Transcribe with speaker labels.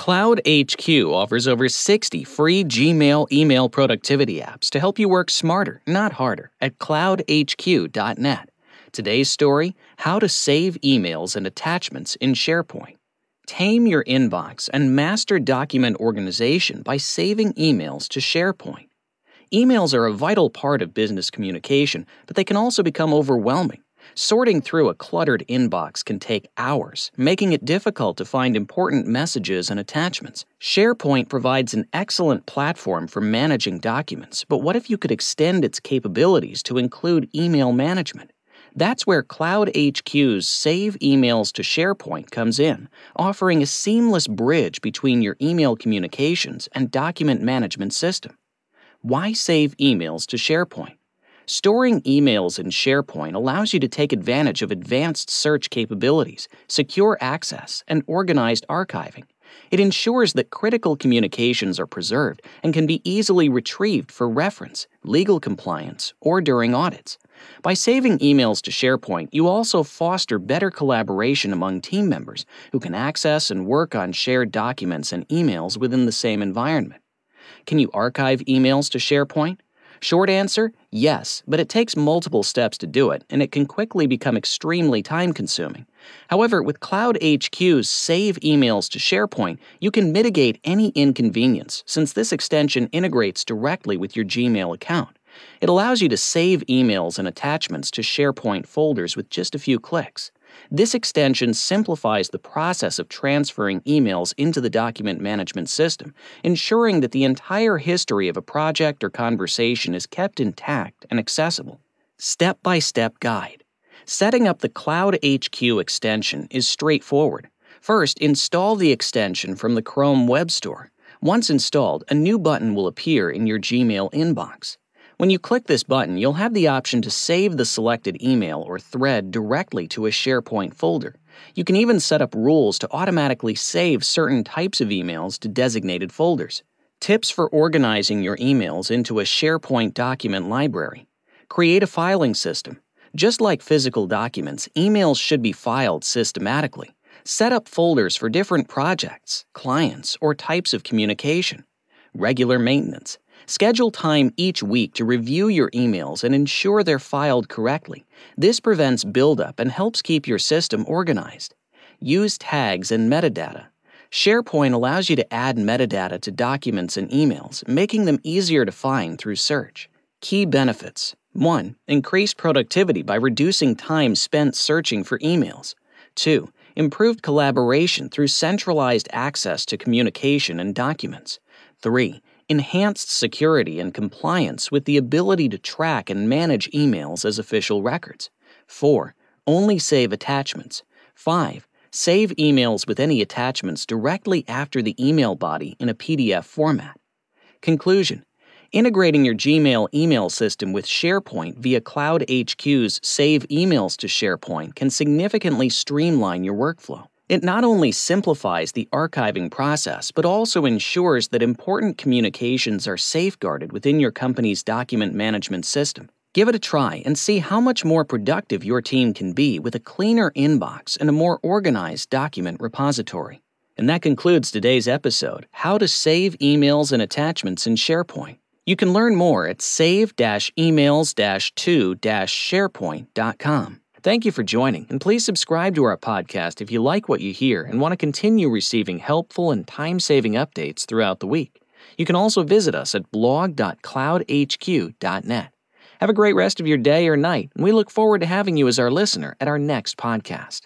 Speaker 1: Cloud HQ offers over 60 free Gmail email productivity apps to help you work smarter, not harder, at cloudhq.net. Today's story How to Save Emails and Attachments in SharePoint. Tame your inbox and master document organization by saving emails to SharePoint. Emails are a vital part of business communication, but they can also become overwhelming. Sorting through a cluttered inbox can take hours, making it difficult to find important messages and attachments. SharePoint provides an excellent platform for managing documents, but what if you could extend its capabilities to include email management? That's where Cloud HQ's Save Emails to SharePoint comes in, offering a seamless bridge between your email communications and document management system. Why save emails to SharePoint? Storing emails in SharePoint allows you to take advantage of advanced search capabilities, secure access, and organized archiving. It ensures that critical communications are preserved and can be easily retrieved for reference, legal compliance, or during audits. By saving emails to SharePoint, you also foster better collaboration among team members who can access and work on shared documents and emails within the same environment. Can you archive emails to SharePoint? Short answer yes, but it takes multiple steps to do it, and it can quickly become extremely time consuming. However, with Cloud HQ's Save Emails to SharePoint, you can mitigate any inconvenience since this extension integrates directly with your Gmail account. It allows you to save emails and attachments to SharePoint folders with just a few clicks. This extension simplifies the process of transferring emails into the document management system, ensuring that the entire history of a project or conversation is kept intact and accessible. Step by step guide. Setting up the Cloud HQ extension is straightforward. First, install the extension from the Chrome Web Store. Once installed, a new button will appear in your Gmail inbox. When you click this button, you'll have the option to save the selected email or thread directly to a SharePoint folder. You can even set up rules to automatically save certain types of emails to designated folders. Tips for organizing your emails into a SharePoint document library. Create a filing system. Just like physical documents, emails should be filed systematically. Set up folders for different projects, clients, or types of communication. Regular maintenance. Schedule time each week to review your emails and ensure they're filed correctly. This prevents buildup and helps keep your system organized. Use tags and metadata. SharePoint allows you to add metadata to documents and emails, making them easier to find through search. Key benefits 1. Increased productivity by reducing time spent searching for emails. 2. Improved collaboration through centralized access to communication and documents. 3 enhanced security and compliance with the ability to track and manage emails as official records. 4. Only save attachments. 5. Save emails with any attachments directly after the email body in a PDF format. Conclusion Integrating your Gmail email system with SharePoint via Cloud HQ's Save Emails to SharePoint can significantly streamline your workflow. It not only simplifies the archiving process, but also ensures that important communications are safeguarded within your company's document management system. Give it a try and see how much more productive your team can be with a cleaner inbox and a more organized document repository. And that concludes today's episode How to Save Emails and Attachments in SharePoint. You can learn more at save emails 2 sharepoint.com. Thank you for joining, and please subscribe to our podcast if you like what you hear and want to continue receiving helpful and time saving updates throughout the week. You can also visit us at blog.cloudhq.net. Have a great rest of your day or night, and we look forward to having you as our listener at our next podcast.